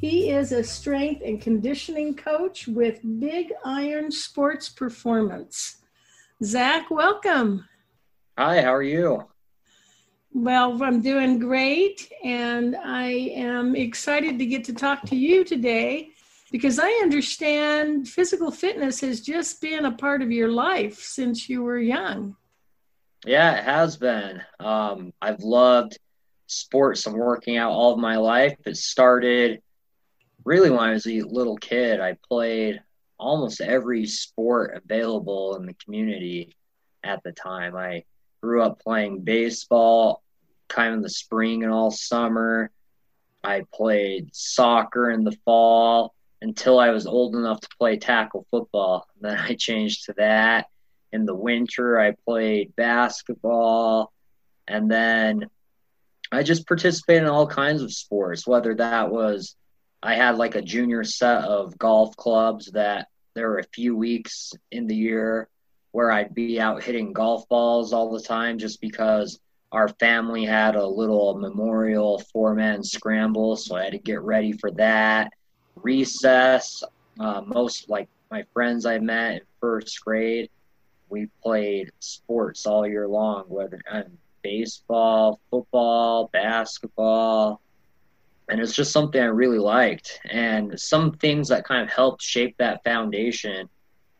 He is a strength and conditioning coach with Big Iron Sports Performance. Zach, welcome. Hi, how are you? Well, I'm doing great, and I am excited to get to talk to you today because I understand physical fitness has just been a part of your life since you were young. Yeah, it has been. Um, I've loved sports and working out all of my life. It started really when I was a little kid. I played almost every sport available in the community at the time. I grew up playing baseball kind of in the spring and all summer. I played soccer in the fall until I was old enough to play tackle football. Then I changed to that. In the winter, I played basketball. And then I just participated in all kinds of sports, whether that was I had like a junior set of golf clubs that there were a few weeks in the year where I'd be out hitting golf balls all the time just because our family had a little memorial four man scramble. So I had to get ready for that. Recess, uh, most like my friends I met in first grade, we played sports all year long, whether um, baseball, football, basketball, and it's just something I really liked. And some things that kind of helped shape that foundation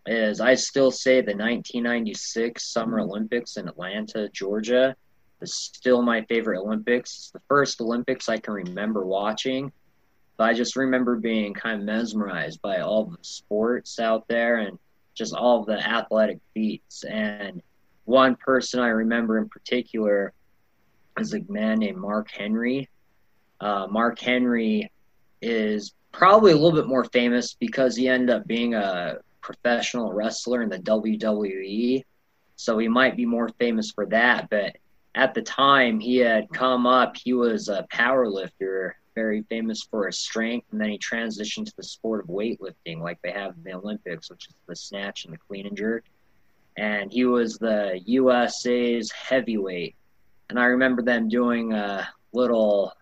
is I still say the 1996 Summer Olympics in Atlanta, Georgia, is still my favorite Olympics. It's the first Olympics I can remember watching. But I just remember being kind of mesmerized by all the sports out there and just all the athletic feats. And one person I remember in particular is a man named Mark Henry uh, Mark Henry is probably a little bit more famous because he ended up being a professional wrestler in the WWE. So he might be more famous for that. But at the time he had come up, he was a power lifter, very famous for his strength. And then he transitioned to the sport of weightlifting, like they have in the Olympics, which is the snatch and the clean and jerk. And he was the USA's heavyweight. And I remember them doing a little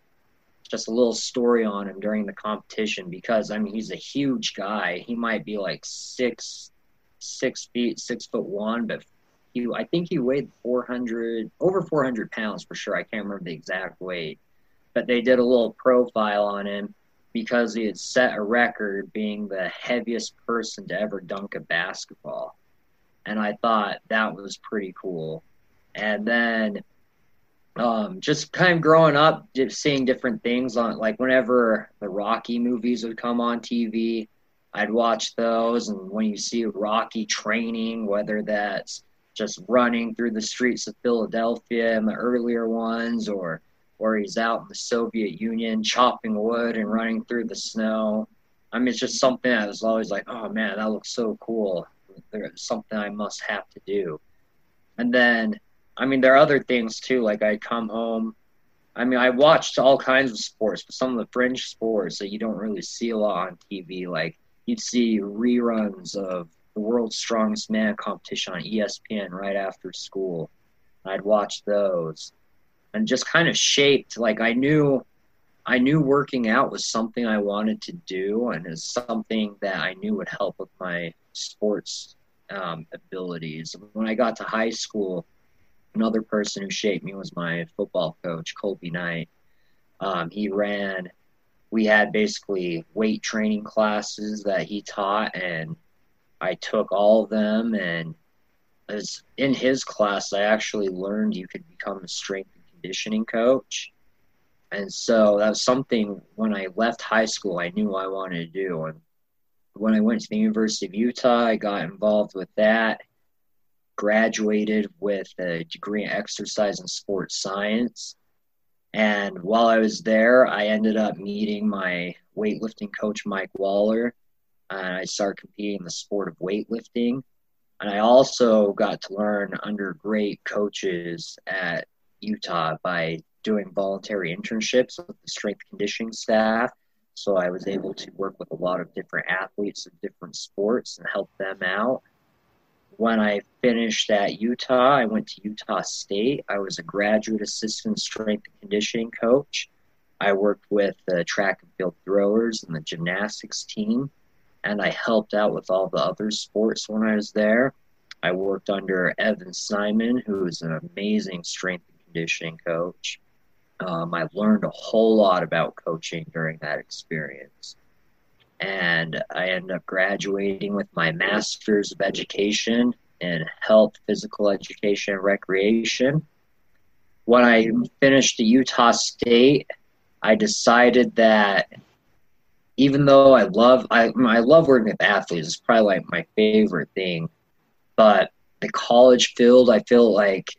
just a little story on him during the competition because I mean he's a huge guy. He might be like six six feet, six foot one, but he I think he weighed four hundred over four hundred pounds for sure. I can't remember the exact weight. But they did a little profile on him because he had set a record being the heaviest person to ever dunk a basketball. And I thought that was pretty cool. And then um, just kind of growing up, just seeing different things on like whenever the Rocky movies would come on TV, I'd watch those. And when you see Rocky training, whether that's just running through the streets of Philadelphia in the earlier ones, or or he's out in the Soviet Union chopping wood and running through the snow. I mean, it's just something I was always like, oh man, that looks so cool. There's something I must have to do. And then I mean, there are other things too. Like I come home. I mean, I watched all kinds of sports, but some of the fringe sports that you don't really see a lot on TV, like you'd see reruns of the World's Strongest Man competition on ESPN right after school. I'd watch those, and just kind of shaped. Like I knew, I knew working out was something I wanted to do, and is something that I knew would help with my sports um, abilities. When I got to high school another person who shaped me was my football coach, Colby Knight. Um, he ran, we had basically weight training classes that he taught, and I took all of them. And as in his class, I actually learned you could become a strength and conditioning coach. And so that was something when I left high school, I knew I wanted to do. And when I went to the University of Utah, I got involved with that graduated with a degree in exercise and sports science. And while I was there, I ended up meeting my weightlifting coach, Mike Waller, and I started competing in the sport of weightlifting. And I also got to learn under great coaches at Utah by doing voluntary internships with the strength conditioning staff. So I was able to work with a lot of different athletes of different sports and help them out. When I finished at Utah, I went to Utah State. I was a graduate assistant strength and conditioning coach. I worked with the track and field throwers and the gymnastics team, and I helped out with all the other sports when I was there. I worked under Evan Simon, who is an amazing strength and conditioning coach. Um, I learned a whole lot about coaching during that experience and I ended up graduating with my master's of education in health, physical education, and recreation. When I finished at Utah State, I decided that even though I love I, I love working with athletes, it's probably like my favorite thing, but the college field I feel like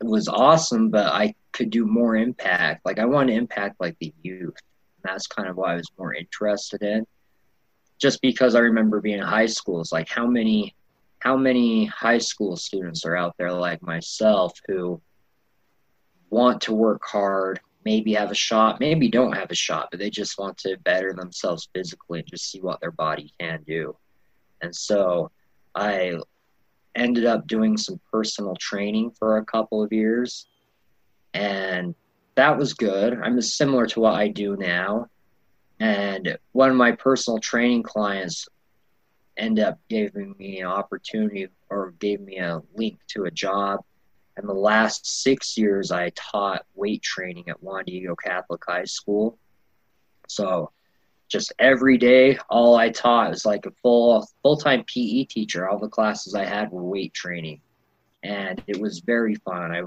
was awesome, but I could do more impact. Like I want to impact like the youth that's kind of what I was more interested in. Just because I remember being in high school, it's like how many how many high school students are out there like myself who want to work hard, maybe have a shot, maybe don't have a shot, but they just want to better themselves physically and just see what their body can do. And so I ended up doing some personal training for a couple of years and that was good. I'm similar to what I do now. And one of my personal training clients ended up giving me an opportunity or gave me a link to a job. And the last six years, I taught weight training at Juan Diego Catholic High School. So just every day, all I taught was like a full full time PE teacher. All the classes I had were weight training, and it was very fun. I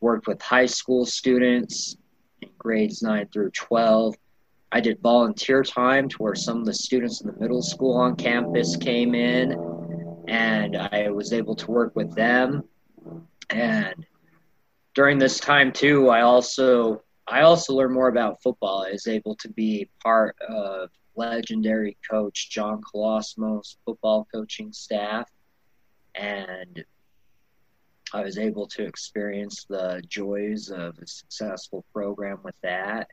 worked with high school students in grades 9 through 12. I did volunteer time to where some of the students in the middle school on campus came in and I was able to work with them. And during this time too, I also I also learned more about football. I was able to be part of legendary coach John Colosimo's football coaching staff and I was able to experience the joys of a successful program with that.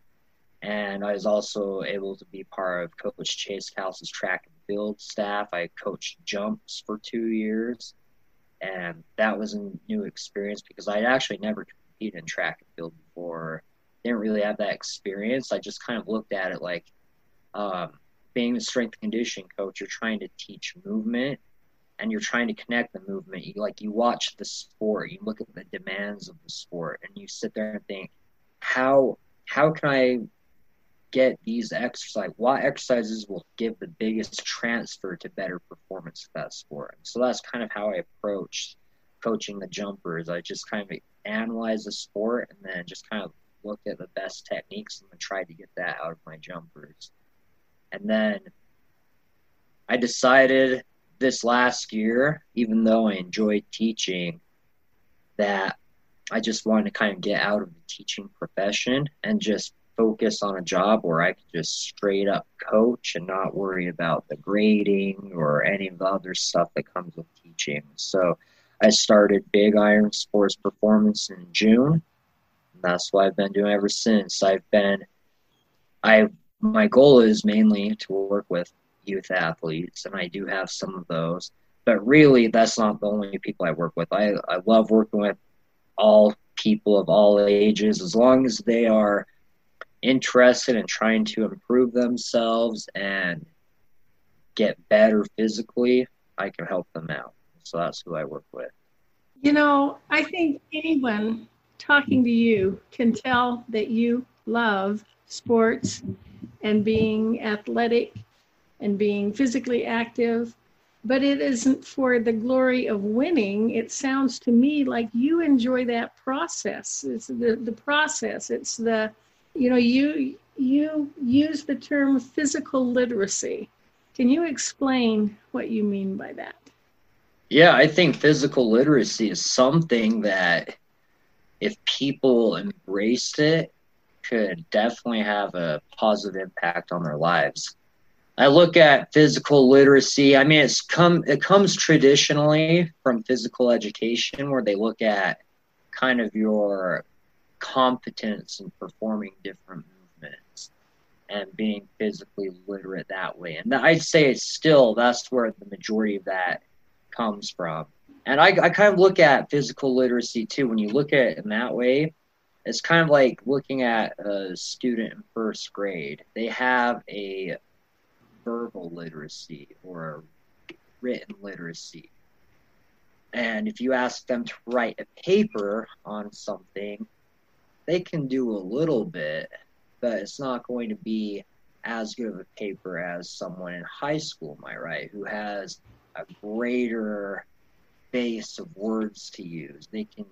And I was also able to be part of Coach Chase House's track and field staff. I coached jumps for two years. And that was a new experience because I'd actually never competed in track and field before. Didn't really have that experience. I just kind of looked at it like um, being a strength conditioning coach, you're trying to teach movement and you're trying to connect the movement you like you watch the sport you look at the demands of the sport and you sit there and think how how can i get these exercise what exercises will give the biggest transfer to better performance of that sport? So that's kind of how i approach coaching the jumpers. I just kind of analyze the sport and then just kind of look at the best techniques and then try to get that out of my jumpers. And then i decided this last year, even though I enjoyed teaching, that I just wanted to kind of get out of the teaching profession and just focus on a job where I could just straight up coach and not worry about the grading or any of the other stuff that comes with teaching. So I started Big Iron Sports Performance in June. And that's what I've been doing ever since. I've been I my goal is mainly to work with youth athletes, and I do have some of those. But really, that's not the only people I work with. I, I love working with all people of all ages as long as they are interested in trying to improve themselves and get better physically, I can help them out. So that's who I work with. You know, I think anyone talking to you can tell that you love sports and being athletic and being physically active, but it isn't for the glory of winning. It sounds to me like you enjoy that process. It's the, the process. It's the, you know, you you use the term physical literacy. Can you explain what you mean by that? Yeah, I think physical literacy is something that if people embraced it could definitely have a positive impact on their lives. I look at physical literacy. I mean, it's come it comes traditionally from physical education, where they look at kind of your competence in performing different movements and being physically literate that way. And I'd say it's still that's where the majority of that comes from. And I, I kind of look at physical literacy too. When you look at it in that way, it's kind of like looking at a student in first grade. They have a verbal literacy or written literacy. And if you ask them to write a paper on something, they can do a little bit, but it's not going to be as good of a paper as someone in high school might write who has a greater base of words to use. They can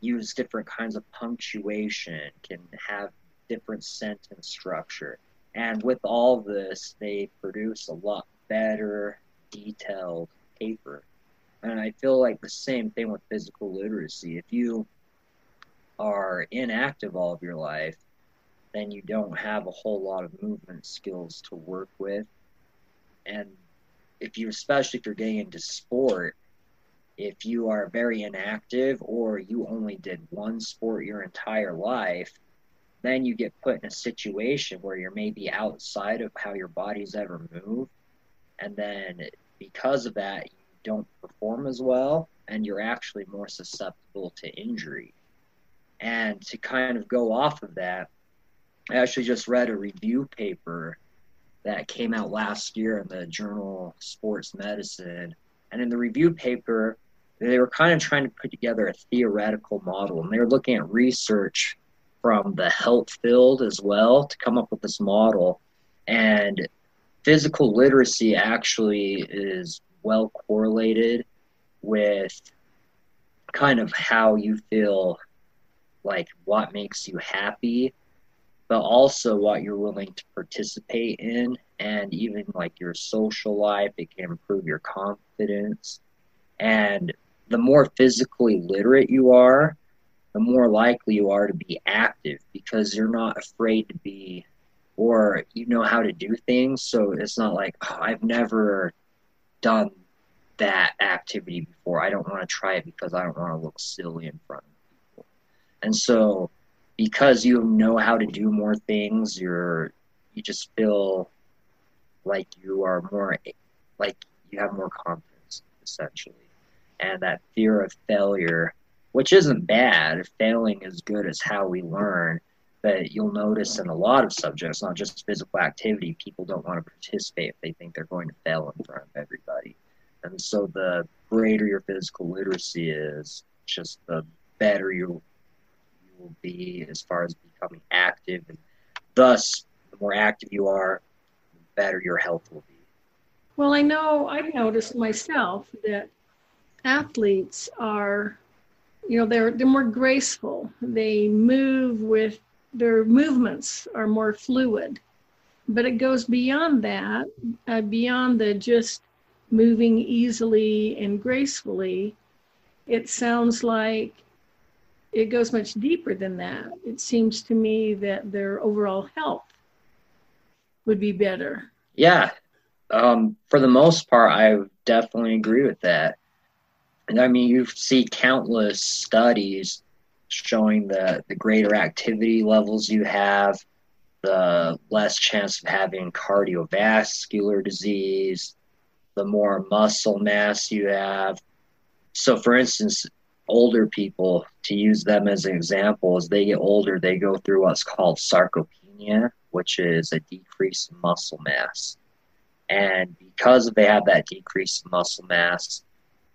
use different kinds of punctuation, can have different sentence structure. And with all this, they produce a lot better, detailed paper. And I feel like the same thing with physical literacy. If you are inactive all of your life, then you don't have a whole lot of movement skills to work with. And if you, especially if you're getting into sport, if you are very inactive or you only did one sport your entire life, then you get put in a situation where you're maybe outside of how your body's ever moved. And then because of that, you don't perform as well and you're actually more susceptible to injury. And to kind of go off of that, I actually just read a review paper that came out last year in the journal Sports Medicine. And in the review paper, they were kind of trying to put together a theoretical model and they were looking at research from the health field as well to come up with this model. And physical literacy actually is well correlated with kind of how you feel like what makes you happy but also what you're willing to participate in and even like your social life it can improve your confidence and the more physically literate you are the more likely you are to be active because you're not afraid to be or you know how to do things. So it's not like oh, i've never done that activity before. I don't want to try it because i don't want to look silly in front of people. And so because you know how to do more things you're you just feel like you are more like you have more confidence essentially. And that fear of failure which isn't bad. Failing is good as how we learn. But you'll notice in a lot of subjects not just physical activity people don't want to participate if they think they're going to fail in front of everybody. And so the greater your physical literacy is just the better you will be as far as becoming active, and thus, the more active you are, the better your health will be. Well, I know I've noticed myself that athletes are, you know, they're they're more graceful. They move with their movements are more fluid, but it goes beyond that, uh, beyond the just moving easily and gracefully. It sounds like it goes much deeper than that. It seems to me that their overall health would be better. Yeah. Um, for the most part, I definitely agree with that. And I mean, you see countless studies showing that the greater activity levels you have, the less chance of having cardiovascular disease, the more muscle mass you have. So, for instance, older people, to use them as an example, as they get older, they go through what's called sarcopenia, which is a decrease in muscle mass. And because they have that decrease in muscle mass,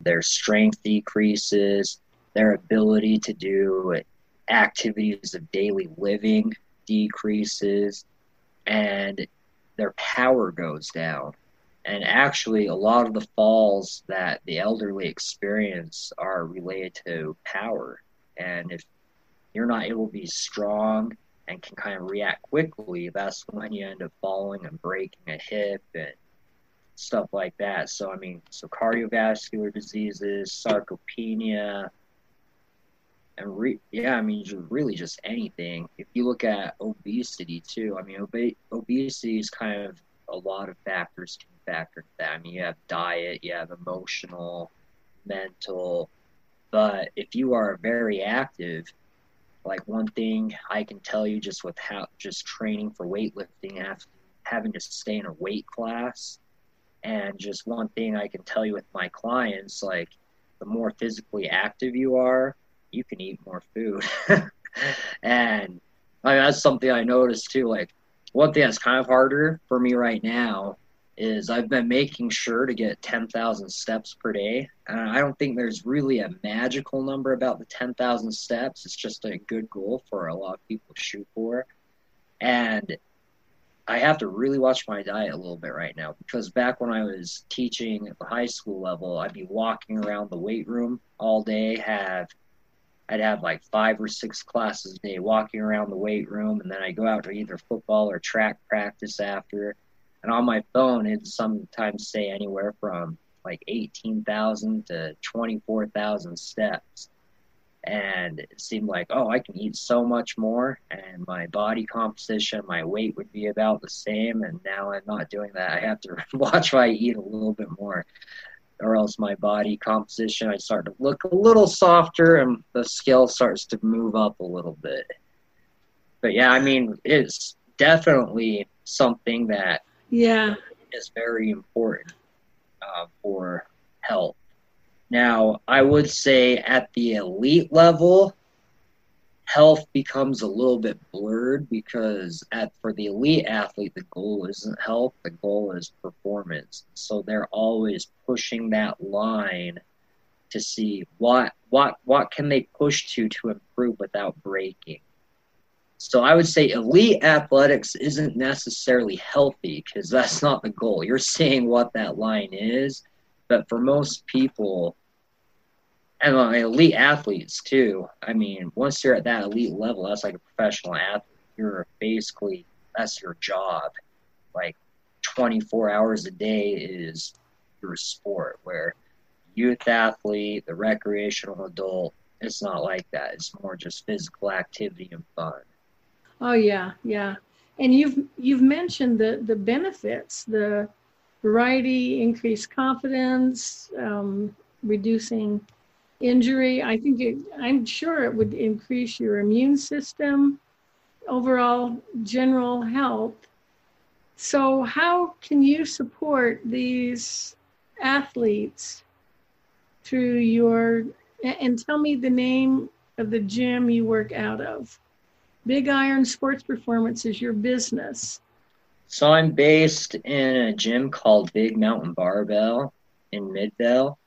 their strength decreases, their ability to do activities of daily living decreases, and their power goes down. And actually, a lot of the falls that the elderly experience are related to power. And if you're not able to be strong and can kind of react quickly, that's when you end up falling and breaking a hip and stuff like that. So, I mean, so cardiovascular diseases, sarcopenia, and re- yeah, I mean, really just anything. If you look at obesity too, I mean, ob- obesity is kind of a lot of factors can factor that. I mean, you have diet, you have emotional, mental, but if you are very active, like one thing I can tell you just with how just training for weightlifting, after having to stay in a weight class, and just one thing I can tell you with my clients, like the more physically active you are, you can eat more food. and I mean, that's something I noticed too. Like one thing that's kind of harder for me right now is I've been making sure to get 10,000 steps per day. And I don't think there's really a magical number about the 10,000 steps. It's just a good goal for a lot of people to shoot for. And I have to really watch my diet a little bit right now because back when I was teaching at the high school level, I'd be walking around the weight room all day, have I'd have like five or six classes a day walking around the weight room, and then I go out to either football or track practice after. And on my phone, it'd sometimes say anywhere from like 18,000 to 24,000 steps. And it seemed like, oh, I can eat so much more, and my body composition, my weight would be about the same. And now I'm not doing that. I have to watch why I eat a little bit more or else my body composition I start to look a little softer and the scale starts to move up a little bit. But yeah, I mean, it's definitely something that yeah is very important uh, for health. Now, I would say at the elite level, health becomes a little bit blurred because at for the elite athlete the goal isn't health the goal is performance. So they're always pushing that line to see what what what can they push to to improve without breaking. So i would say elite athletics isn't necessarily healthy because that's not the goal. You're seeing what that line is but for most people and uh, elite athletes too. I mean, once you're at that elite level, that's like a professional athlete. You're basically that's your job. Like 24 hours a day is your sport. Where youth athlete, the recreational adult, it's not like that. It's more just physical activity and fun. Oh yeah, yeah. And you've you've mentioned the the benefits, the variety, increased confidence, um, reducing injury. I think it, I'm sure it would increase your immune system, overall general health. So, how can you support these athletes through your, and tell me the name of the gym you work out of? Big Iron Sports Performance is your business. So, I'm based in a gym called Big Mountain Barbell in Midvale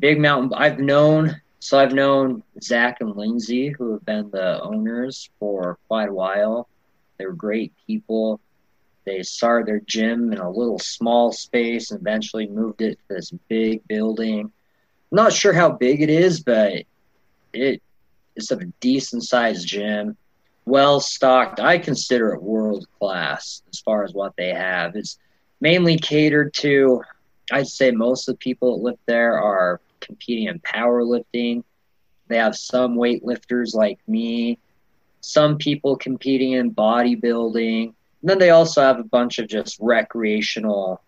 Big Mountain, I've known, so I've known Zach and Lindsay, who have been the owners for quite a while. They're great people. They started their gym in a little small space and eventually moved it to this big building. I'm not sure how big it is, but it is a decent sized gym. Well stocked. I consider it world class as far as what they have. It's mainly catered to I'd say most of the people that live there are competing in powerlifting. They have some weightlifters like me, some people competing in bodybuilding. And then they also have a bunch of just recreational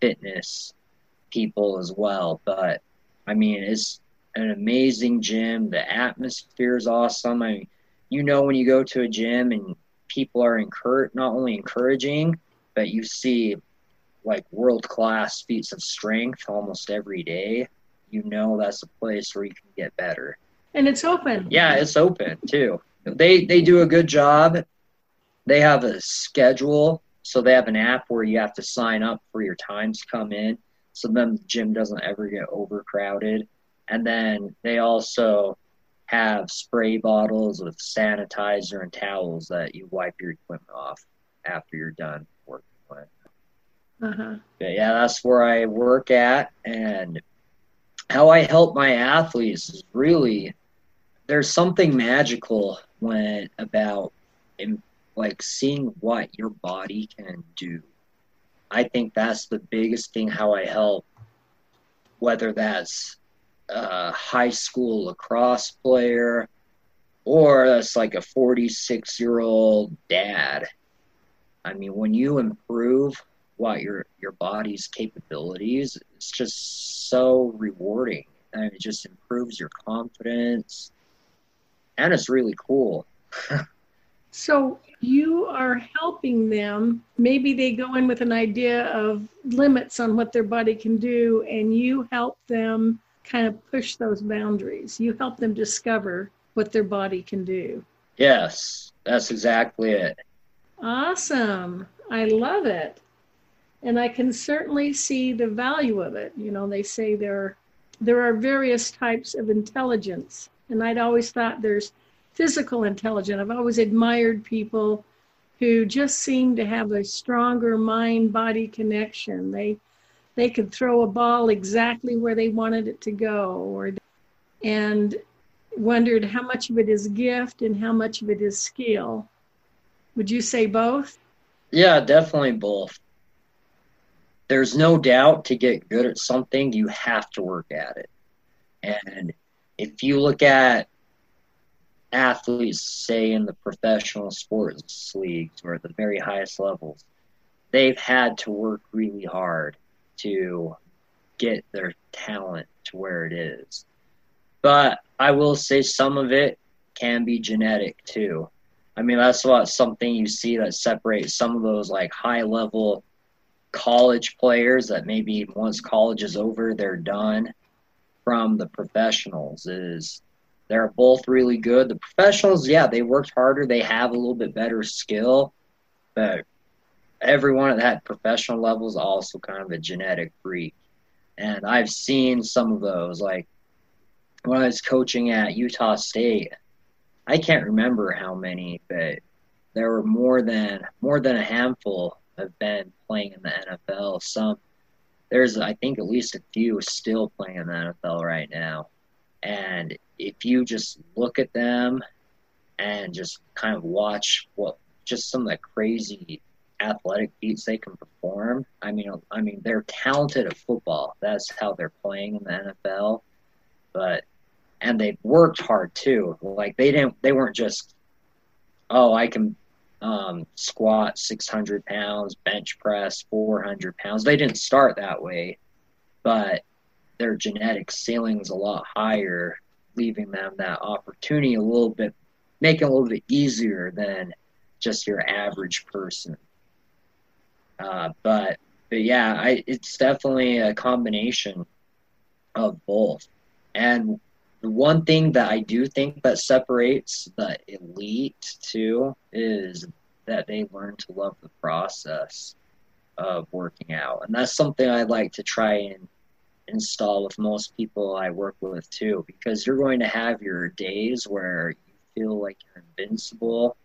fitness people as well. But I mean, it's an amazing gym. The atmosphere is awesome. I mean, you know, when you go to a gym and people are encouraged, not only encouraging, but you see like world class feats of strength almost every day you know that's a place where you can get better. And it's open. Yeah, it's open too. They they do a good job. They have a schedule, so they have an app where you have to sign up for your times to come in. So then the gym doesn't ever get overcrowded. And then they also have spray bottles with sanitizer and towels that you wipe your equipment off after you're done working with. Uh-huh. But yeah, that's where I work at, and how I help my athletes is really there's something magical when about like seeing what your body can do. I think that's the biggest thing how I help whether that's a high school lacrosse player or that's like a 46 year old dad. I mean, when you improve what your your body's capabilities, it's just so rewarding, and it just improves your confidence, and it's really cool. so you are helping them. Maybe they go in with an idea of limits on what their body can do, and you help them kind of push those boundaries. You help them discover what their body can do. Yes, that's exactly it. Awesome. I love it. And I can certainly see the value of it. You know, they say there are, there are various types of intelligence. And I'd always thought there's physical intelligence. I've always admired people who just seem to have a stronger mind body connection. They they could throw a ball exactly where they wanted it to go or and wondered how much of it is gift and how much of it is skill. Would you say both? Yeah, definitely both. There's no doubt to get good at something, you have to work at it. And if you look at athletes, say in the professional sports leagues or the very highest levels, they've had to work really hard to get their talent to where it is. But I will say some of it can be genetic too. I mean, that's what something you see that separates some of those like high level college players that maybe once college is over, they're done from the professionals is they're both really good. The professionals, yeah, they worked harder. They have a little bit better skill, but everyone at that professional level is also kind of a genetic freak. And I've seen some of those. Like when I was coaching at Utah State, I can't remember how many, but there were more than more than a handful have been playing in the NFL. Some there's I think at least a few still playing in the NFL right now. And if you just look at them and just kind of watch what just some of the crazy athletic feats they can perform. I mean, I mean they're talented at football. That's how they're playing in the NFL. But and they've worked hard too. Like they didn't, they weren't just, oh, I can um, squat 600 pounds, bench press 400 pounds. They didn't start that way, but their genetic ceiling's a lot higher, leaving them that opportunity a little bit, making it a little bit easier than just your average person. Uh, but but yeah, I, it's definitely a combination of both. And the one thing that I do think that separates the elite too is that they learn to love the process of working out. And that's something I like to try and install with most people I work with too, because you're going to have your days where you feel like you're invincible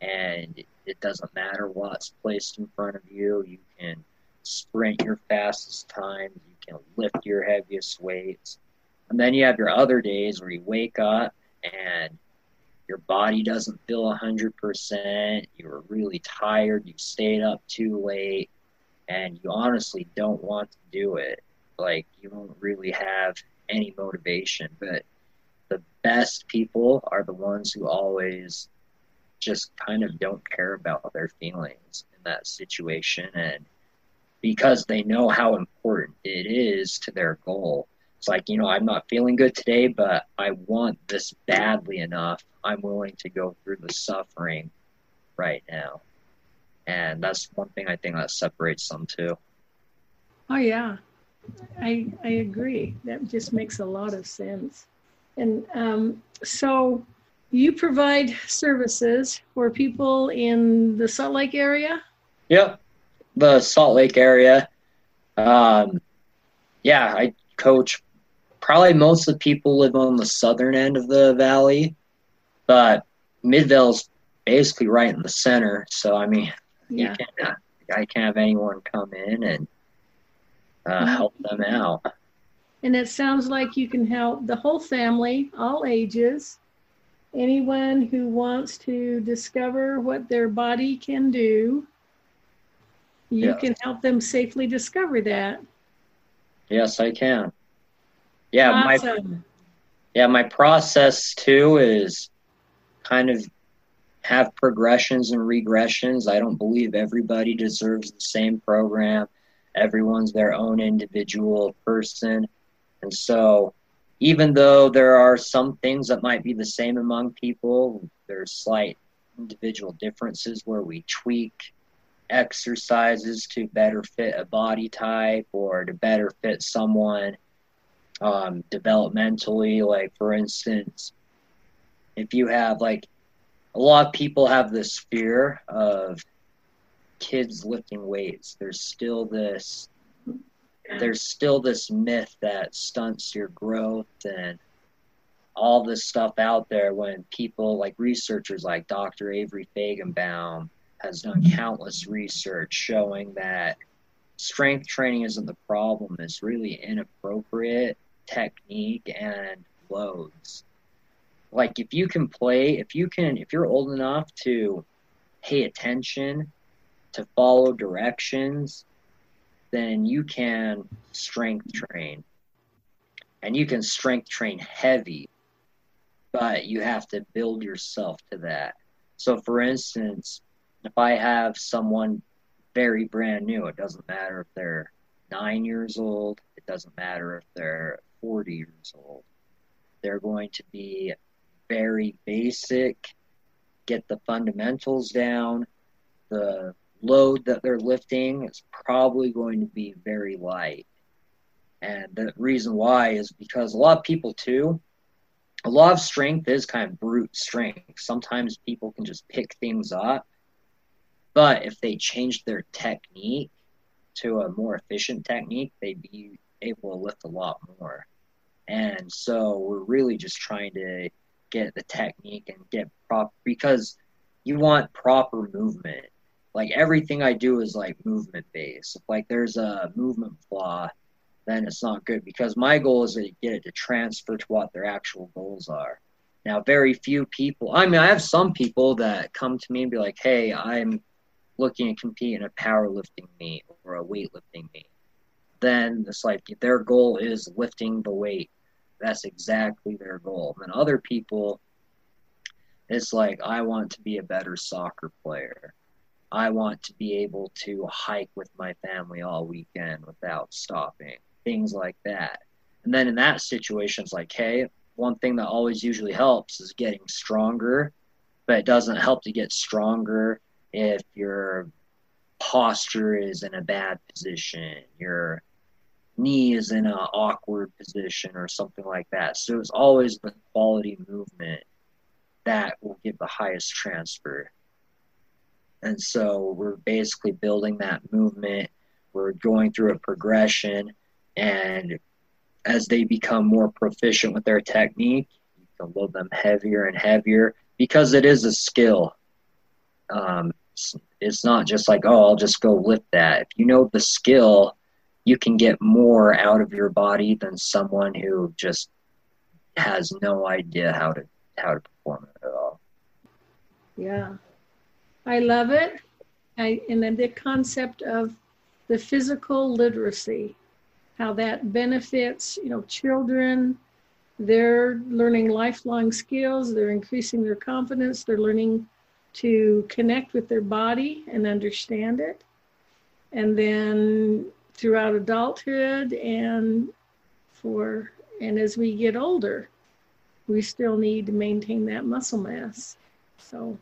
and it doesn't matter what's placed in front of you. You can sprint your fastest times, you can lift your heaviest weights and then you have your other days where you wake up and your body doesn't feel 100%. You're really tired. You stayed up too late. And you honestly don't want to do it. Like, you don't really have any motivation. But the best people are the ones who always just kind of don't care about their feelings in that situation. And because they know how important it is to their goal it's like, you know, I'm not feeling good today, but I want this badly enough. I'm willing to go through the suffering right now. And that's one thing I think that separates them too. Oh yeah. I I agree. That just makes a lot of sense. And um, so you provide services for people in the Salt Lake area? Yep. The Salt Lake area. Um, yeah, I coach probably most of the people live on the southern end of the valley, but Midvale's basically right in the center. So I mean, yeah. you can't, I can't have anyone come in and uh, help them out. And it sounds like you can help the whole family, all ages, anyone who wants to discover what their body can do. You yeah. can help them safely discover that. Yes, I can. Yeah, awesome. my yeah, my process too is kind of have progressions and regressions. I don't believe everybody deserves the same program. Everyone's their own individual person. And so, even though there are some things that might be the same among people, there's slight individual differences where we tweak exercises to better fit a body type or to better fit someone um, developmentally. Like, for instance, if you have like a lot of people have this fear of kids lifting weights. There's still this there's still this myth that stunts your growth and all this stuff out there when people like researchers like Dr. Avery Faigenbaum has done mm-hmm. countless research showing that strength training isn't the problem, it's really inappropriate technique and loads. Like if you can play, if you can if you're old enough to pay attention, to follow directions, then you can strength train. And you can strength train heavy, but you have to build yourself to that. So, for instance, if I have someone very brand new, it doesn't matter if they're nine years old, it doesn't matter if they're 40 years old. They're going to be very basic, get the fundamentals down. The load that they're lifting is probably going to be very light. And the reason why is because a lot of people, too, a lot of strength is kind of brute strength. Sometimes people can just pick things up but if they changed their technique to a more efficient technique, they'd be able to lift a lot more. And so we're really just trying to get the technique and get proper because you want proper movement. Like everything I do is like movement based. If like there's a movement flaw, then it's not good because my goal is to get it to transfer to what their actual goals are. Now, very few people, I mean, I have some people that come to me and be like, hey, I'm looking to compete in a powerlifting meet or a weightlifting meet, then it's like their goal is lifting the weight. That's exactly their goal. And other people, it's like, I want to be a better soccer player. I want to be able to hike with my family all weekend without stopping. Things like that. And then in that situation, it's like, hey, one thing that always usually helps is getting stronger, but it doesn't help to get stronger if your posture is in a bad position, your knee is in an awkward position, or something like that. So it's always the quality movement that will give the highest transfer. And so we're basically building that movement. We're going through a progression, and as they become more proficient with their technique, you can load them heavier and heavier because it is a skill um, it's, not just like, oh, I'll just go lift that. If you know the skill, you can get more out of your body than someone who just has no idea how to how to perform it at all. Yeah, I love it. I and then the concept of the physical literacy, how that benefits you know children. They're learning lifelong skills. They're increasing their confidence. They're learning to connect with their body and understand it. And then throughout adulthood and for and as we get older, we still need to maintain that muscle mass. So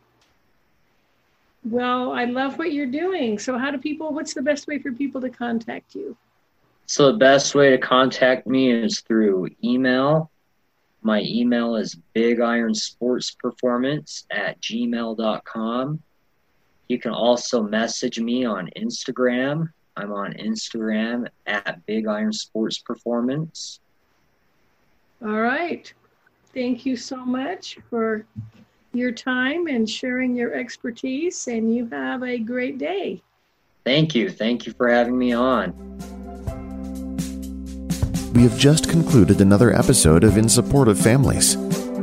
well, I love what you're doing. So how do people what's the best way for people to contact you? So the best way to contact me is through email my email is bigironsportsperformance at gmail.com. You can also message me on Instagram. I'm on Instagram at Big Iron Sports Performance. All right. Thank you so much for your time and sharing your expertise, and you have a great day. Thank you. Thank you for having me on. We have just concluded another episode of In Support of Families.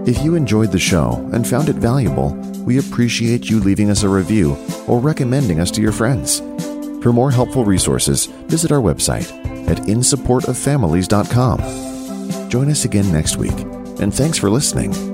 If you enjoyed the show and found it valuable, we appreciate you leaving us a review or recommending us to your friends. For more helpful resources, visit our website at insupportoffamilies.com. Join us again next week, and thanks for listening.